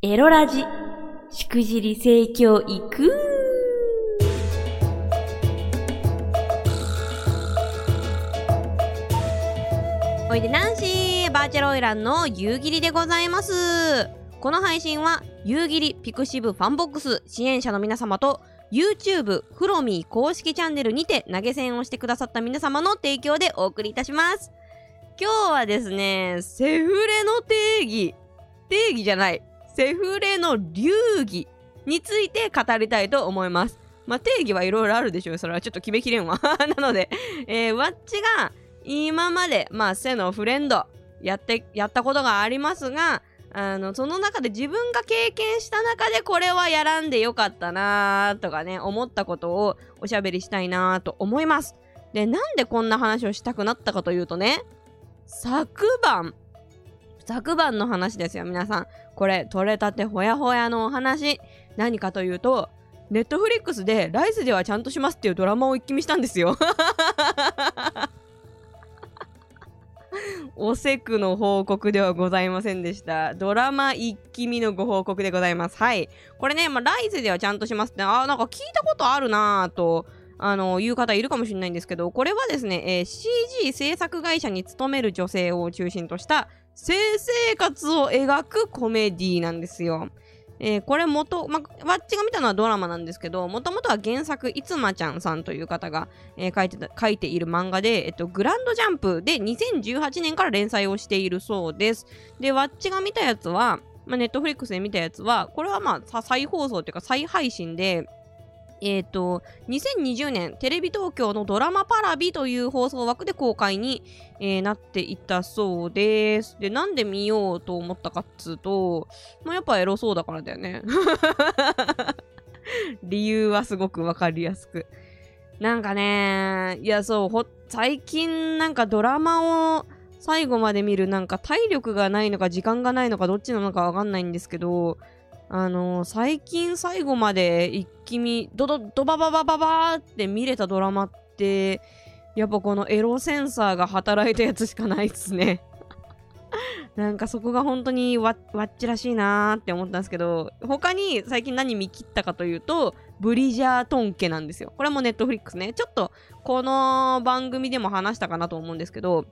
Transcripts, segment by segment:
エロラジ、しくじり盛況いくおいでナンシーバーチャルオイランの夕霧でございます。この配信は夕霧ピクシブファンボックス支援者の皆様と YouTube フロミー公式チャンネルにて投げ銭をしてくださった皆様の提供でお送りいたします。今日はですね、セフレの定義、定義じゃない、セフレの流儀について語りたいと思います。まあ、定義はいろいろあるでしょう。それはちょっと決めきれんわ。なので、えー、わっちが今まで、まあ、背のフレンドやって、やったことがありますが、あの、その中で自分が経験した中でこれはやらんでよかったなーとかね、思ったことをおしゃべりしたいなーと思います。で、なんでこんな話をしたくなったかというとね、昨晩、昨晩の話ですよ、皆さん。これ、取れたてほやほやのお話。何かというと、ネットフリックスで来世ではちゃんとしますっていうドラマを一気見したんですよ。おせくの報告ではございませんでした。ドラマ一気見のご報告でございます。はい。これね、まあ、来世ではちゃんとしますって、あー、なんか聞いたことあるなぁと、あの、いう方いるかもしれないんですけど、これはですね、えー CG 制作会社に勤める女性を中心とした性生活を描くコメディなんですよ。えーこれ元、ま、わっちが見たのはドラマなんですけど、もともとは原作、いつまちゃんさんという方が、えー書いて、書いている漫画で、えっと、グランドジャンプで2018年から連載をしているそうです。で、わっちが見たやつは、ま、ネットフリックスで見たやつは、これはまあ、再放送というか再配信で、えっ、と、2020年、テレビ東京のドラマパラビという放送枠で公開に、えーなっていたそうです。で、なんで見ようと思ったかっつうと、まあ、やっぱエロそうだからだよね。理由はすごくわかりやすく。なんかね、いや、そう、ほ、最近なんかドラマを最後まで見るなんか体力がないのか時間がないのかどっちなのかわかんないんですけど、あの最近最後まで一気見、ドド、ドバババババーって見れたドラマって、やっぱこのエロセンサーが働いたやつしかないっすね。なんかそこが本当にわわっちらしいなーって思ったんですけど、他に最近何見切ったかというと、ブリジャートン家なんですよ。これもネットフリックスね。ちょっとこの番組でも話したかなと思うんですけど、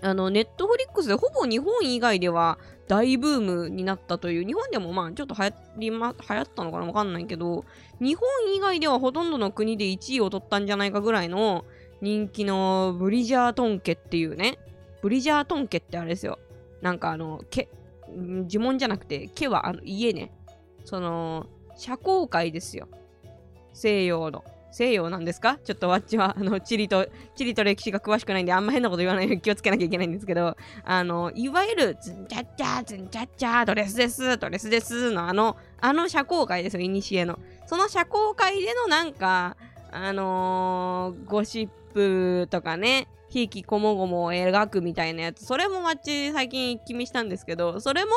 あの、ネットフリックスでほぼ日本以外では大ブームになったという、日本でもまあちょっと流行りま、流行ったのかなわかんないけど、日本以外ではほとんどの国で1位を取ったんじゃないかぐらいの人気のブリジャートン家っていうね、ブリジャートン家ってあれですよ。なんかあの、家、呪文じゃなくて、家はあの家ね。その、社交界ですよ。西洋の。西洋なんですか？ちょっとわっちは、あの、地理と、地理と歴史が詳しくないんで、あんま変なこと言わないように 気をつけなきゃいけないんですけど、あの、いわゆる、ズンチャッチャー、ズンチャッチャー、ドレスです、ドレスですの、あの、あの社交界ですよ、いにしえの。その社交界でのなんか、あのーゴシップとかね、ひいきこもごもを描くみたいなやつ、それもわっち最近一気見したんですけど、それも、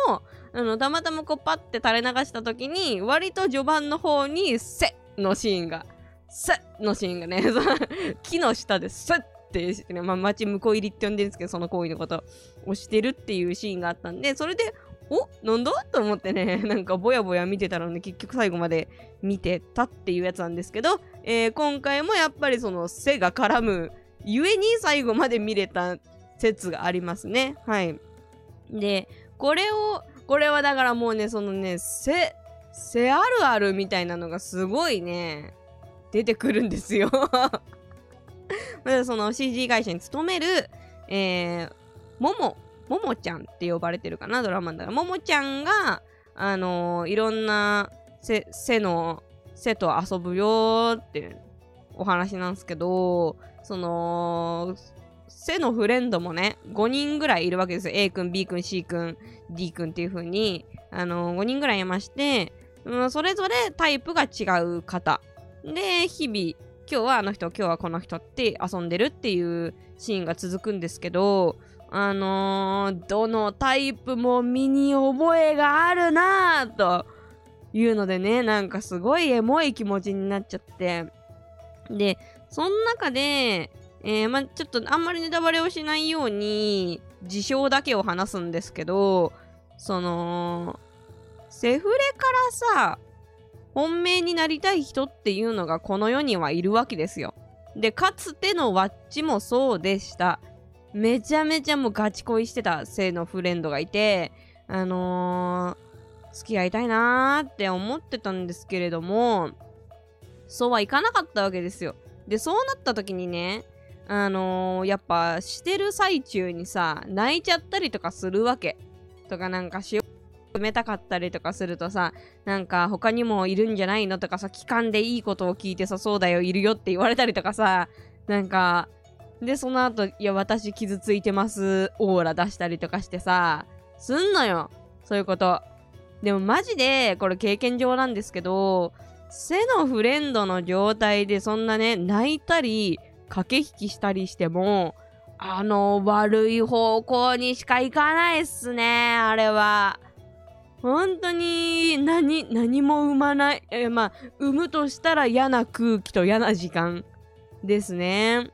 あの、たまたまこうパッて垂れ流した時に、割と序盤の方に、せのシーンが、せのシーンがね、木の下で、せってしてね、まあ、町向こう入りって呼んでるんですけど、その行為のことをしてるっていうシーンがあったんで、それで、お？なんだと思ってね、なんかぼやぼや見てたので、結局最後まで見てたっていうやつなんですけど、えー今回もやっぱりその背が絡むゆえに最後まで見れた説がありますね。はい。で、これを、これはだからもうね、そのね、背、背あるあるみたいなのがすごいね、出てくるんですよ。まずその CG 会社に勤める、えー、もも、ももちゃんって呼ばれてるかな、ドラマだから。ももちゃんが、あのーいろんな背背の、背と遊ぶよっていうお話なんですけど、その、背のフレンドもね、5人ぐらいいるわけですよ。A 君、B 君、C 君、D 君っていう風に、あのー5人ぐらいいまして、うん、それぞれタイプが違う方。で、日々、今日はあの人、今日はこの人って遊んでるっていうシーンが続くんですけど、あのーどのタイプも身に覚えがあるなぁというのでね、なんかすごいエモい気持ちになっちゃって。で、その中で、えーまあ、ちょっとあんまりネタバレをしないように、事象だけを話すんですけど、その、セフレからさ、本命になりたい人っていうのがこの世にはいるわけですよ。で、かつてのワッチもそうでした。めちゃめちゃもうガチ恋してた性のフレンドがいて、あのー、付き合いたいなーって思ってたんですけれども、そうはいかなかったわけですよ。で、そうなった時にね、あのー、やっぱしてる最中にさ、泣いちゃったりとかするわけ。とかなんかしよう。めたかったりとかするとさ、なんか他にもいるんじゃないのとかさ、期間でいいことを聞いてさ、そうだよ、いるよって言われたりとかさ、なんか、で、その後、いや、私傷ついてます、オーラ出したりとかしてさ、すんのよ。そういうこと。でもマジで、これ経験上なんですけど、背のフレンドの状態でそんなね、泣いたり、駆け引きしたりしても、あの、悪い方向にしか行かないっすね、あれは。本当に、何、何も生まない。えまあ、生むとしたら嫌な空気と嫌な時間ですね。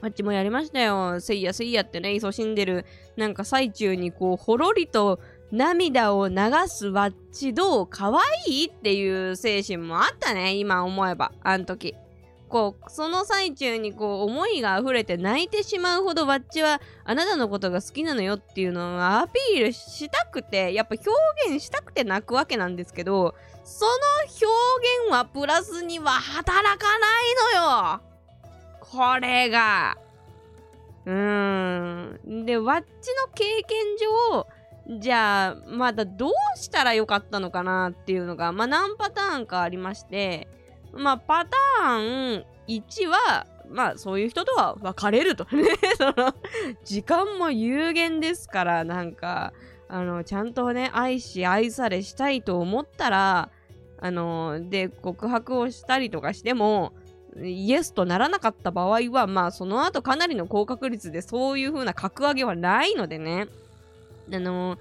あっちもやりましたよ。せいやせいやってね、勤しんでる、なんか最中にこう、ほろりと涙を流すわっちどう可愛いいっていう精神もあったね、今思えば、あん時。こう、その最中にこう、思いが溢れて泣いてしまうほどわっちはあなたのことが好きなのよっていうのをアピールしたくて、やっぱ表現したくて泣くわけなんですけど、その表現はプラスには働かないのよこれが。うーん。で、わっちの経験上、じゃあ、まだどうしたらよかったのかなっていうのが、まあ何パターンかありまして、まあパターン1は、まあそういう人とは別れるとね。その、時間も有限ですから、なんか、あの、ちゃんとね、愛し愛されしたいと思ったら、あの、で、告白をしたりとかしても、イエスとならなかった場合は、まあその後かなりの高確率でそういう風な格上げはないのでね。あの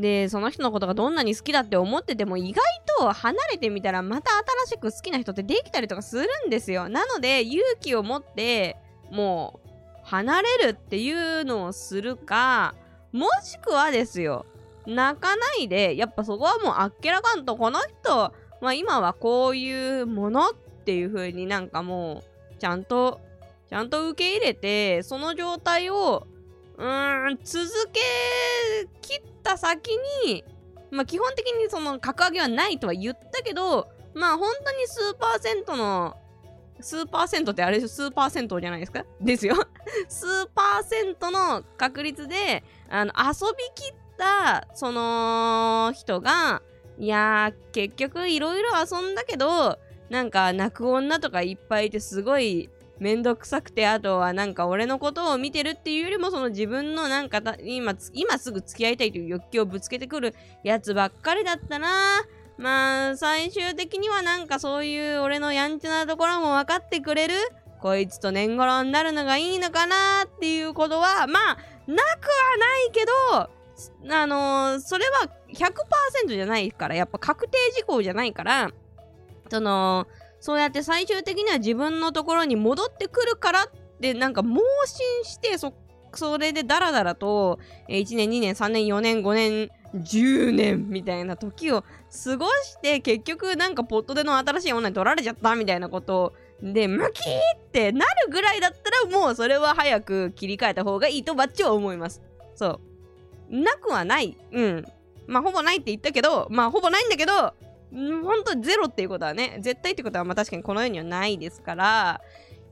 で、その人のことがどんなに好きだって思ってても意外と離れてみたらまた新しく好きな人ってできたりとかするんですよ。なので勇気を持ってもう離れるっていうのをするか、もしくはですよ、泣かないで、やっぱそこはもうあっけらかんとこの人、まあ今はこういうものっていう風になんかもうちゃんと、ちゃんと受け入れて、その状態をうーん、続け切った先に、まあ基本的にその格上げはないとは言ったけど、まあ本当に数パーセントの、数パーセントってあれ数パーセントじゃないですか？ですよ。数パーセントの確率で、あの、遊びきったその人が、いや、結局いろいろ遊んだけど、なんか泣く女とかいっぱいいてすごいめんどくさくて、あとはなんか俺のことを見てるっていうよりも、その自分のなんか今、今すぐ付き合いたいという欲求をぶつけてくるやつばっかりだったなまあ、最終的にはなんかそういう俺のやんちゃなところも分かってくれるこいつと年頃になるのがいいのかなっていうことは、まあ、なくはないけど、あのー、それは100%じゃないから、やっぱ確定事項じゃないから、その、そうやって最終的には自分のところに戻ってくるからってなんか盲信してそそれでダラダラと、1年2年3年4年5年10年みたいな時を過ごして結局なんかポットでの新しい女に取られちゃったみたいなことでムキーってなるぐらいだったらもうそれは早く切り替えた方がいいとバッチは思います。そう。なくはない。うん。まあほぼないって言ったけどまあほぼないんだけど本当ゼロっていうことはね、絶対ってことはまあ確かにこの世にはないですから、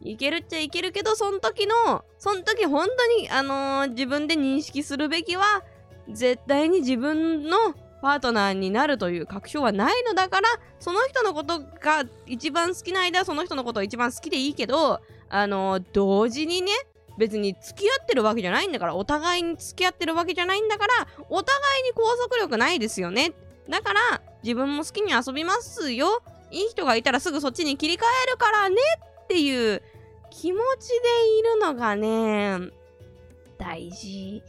いけるっちゃいけるけど、その時の、その時本当に、あのー、自分で認識するべきは、絶対に自分のパートナーになるという確証はないのだから、その人のことが一番好きな間はその人のことを一番好きでいいけど、あのー、同時にね、別に付き合ってるわけじゃないんだから、お互いに付き合ってるわけじゃないんだから、お互いに拘束力ないですよね。だから、自分も好きに遊びますよ。いい人がいたらすぐそっちに切り替えるからねっていう気持ちでいるのがね、大事、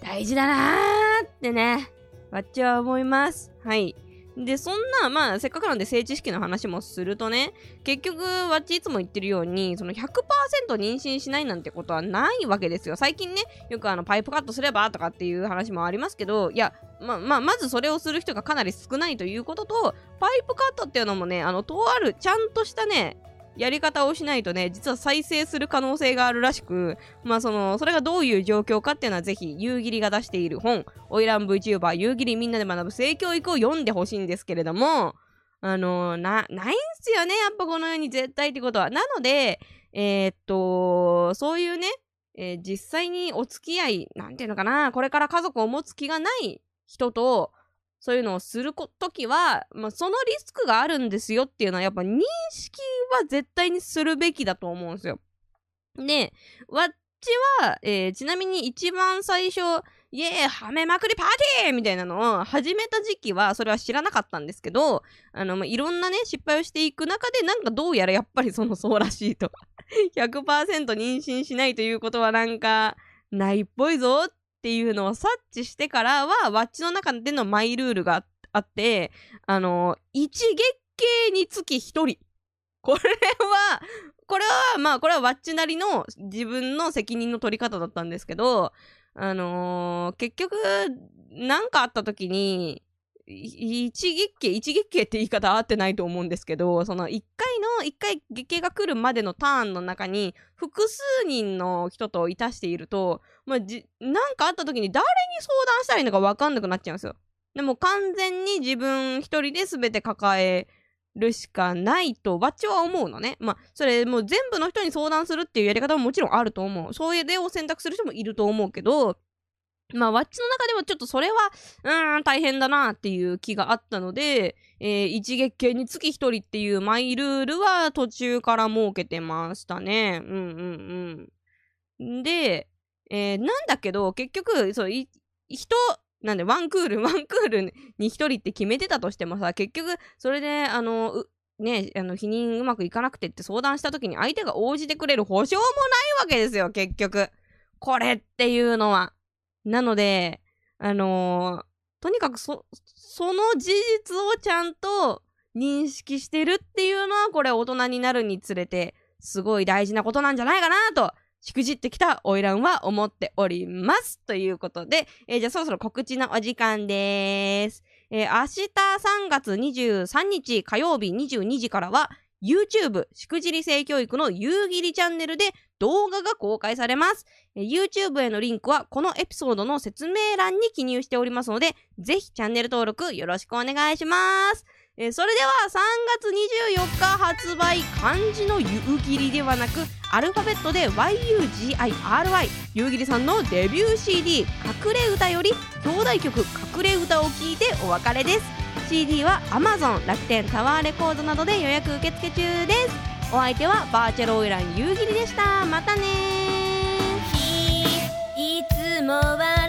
大事だなーってね、わっちは思います。はい。で、そんな、まあ、せっかくなんで性知識の話もするとね、結局、わっちいつも言ってるように、その100%妊娠しないなんてことはないわけですよ。最近ね、よくあの、パイプカットすればとかっていう話もありますけど、いや、ままあ、まずそれをする人がかなり少ないということとパイプカットっていうのもねあのとあるちゃんとしたねやり方をしないとね、実は再生する可能性があるらしく、まあその、それがどういう状況かっていうのはぜひ、夕霧が出している本、オイラン VTuber 夕霧みんなで学ぶ性教育を読んでほしいんですけれども、あのな、ないんすよね、やっぱこの世に絶対ってことは。なので、えー、っと、そういうね、えー、実際にお付き合い、なんていうのかな、これから家族を持つ気がない人と、そういうのをするときは、まあ、そのリスクがあるんですよっていうのはやっぱ認識は絶対にするべきだと思うんですよ。で、わっちは、えー、ちなみに一番最初、イエーイはめまくりパーティーみたいなのを始めた時期は、それは知らなかったんですけど、あの、まあ、いろんなね、失敗をしていく中で、なんかどうやらやっぱりそのそうらしいと。100%妊娠しないということはなんか、ないっぽいぞっっていうのを察知してからは、ワッチの中でのマイルールがあって、あの、1月経につき1人。これは、これは、まあ、これはワッチなりの自分の責任の取り方だったんですけど、あのー、結局、何かあった時に、一月経、一月経って言い方合ってないと思うんですけど、その一回の、一回月経が来るまでのターンの中に、複数人の人といたしていると、まあ、じ、なんかあった時に誰に相談したらいいのか分かんなくなっちゃうんですよ。でも完全に自分一人で全て抱えるしかないと、バッチは思うのね。まあ、それもう全部の人に相談するっていうやり方ももちろんあると思う。そういう例を選択する人もいると思うけど、まあ、ワッチの中でもちょっとそれは、うーん、大変だなっていう気があったので、えー、一月経につき一人っていうマイルールは途中から設けてましたね。うんうんうん。で、えー、なんだけど、結局、そう、い、人、なんで、ワンクール、ワンクールに一人って決めてたとしてもさ、結局、それで、あの、ね、あの、否認うまくいかなくてって相談した時に相手が応じてくれる保証もないわけですよ、結局。これっていうのは。なので、あのー、とにかくそ、その事実をちゃんと認識してるっていうのは、これ大人になるにつれて、すごい大事なことなんじゃないかなと、しくじってきたオイランは思っております。ということで、えー、じゃあそろそろ告知のお時間です。えー、明日3月23日火曜日22時からは、YouTube しくじり性教育の夕霧チャンネルで動画が公開されます。YouTube へのリンクはこのエピソードの説明欄に記入しておりますので、ぜひチャンネル登録よろしくお願いします。えー、それでは3月24日発売漢字の夕霧ではなくアルファベットで YUGIRY 夕霧さんのデビュー CD「隠れ歌」より兄弟曲「隠れ歌」を聴いてお別れです CD は Amazon 楽天タワーレコードなどで予約受付中です。お相手はバーチャルオイラン夕霧でした。またねいつもは